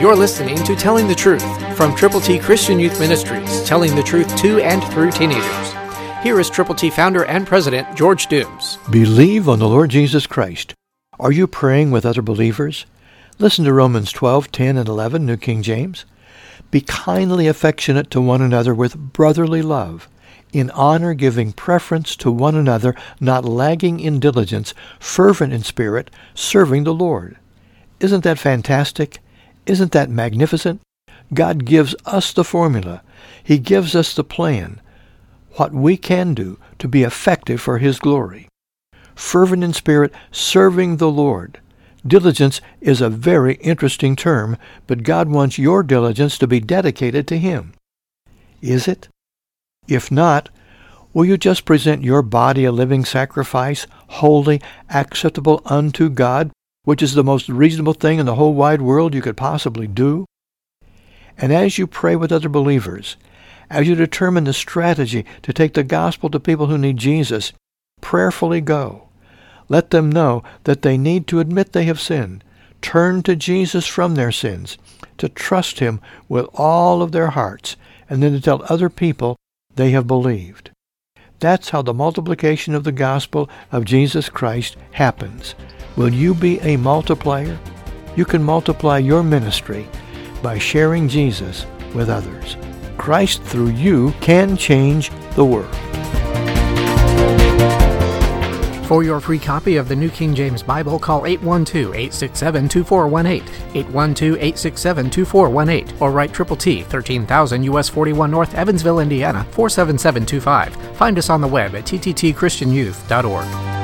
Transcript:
You're listening to Telling the Truth from Triple T Christian Youth Ministries, telling the truth to and through teenagers. Here is Triple T founder and president George Dooms. Believe on the Lord Jesus Christ. Are you praying with other believers? Listen to Romans 12, 10, and 11, New King James. Be kindly affectionate to one another with brotherly love, in honor giving preference to one another, not lagging in diligence, fervent in spirit, serving the Lord. Isn't that fantastic? Isn't that magnificent? God gives us the formula. He gives us the plan, what we can do to be effective for His glory. Fervent in spirit, serving the Lord. Diligence is a very interesting term, but God wants your diligence to be dedicated to Him. Is it? If not, will you just present your body a living sacrifice, holy, acceptable unto God, which is the most reasonable thing in the whole wide world you could possibly do? And as you pray with other believers, as you determine the strategy to take the gospel to people who need Jesus, prayerfully go. Let them know that they need to admit they have sinned, turn to Jesus from their sins, to trust him with all of their hearts, and then to tell other people they have believed. That's how the multiplication of the gospel of Jesus Christ happens. Will you be a multiplier? You can multiply your ministry by sharing Jesus with others. Christ through you can change the world. For your free copy of the New King James Bible, call 812-867-2418, 812-867-2418, or write Triple T, 13,000 US 41 North, Evansville, Indiana, 47725. Find us on the web at tttchristianyouth.org.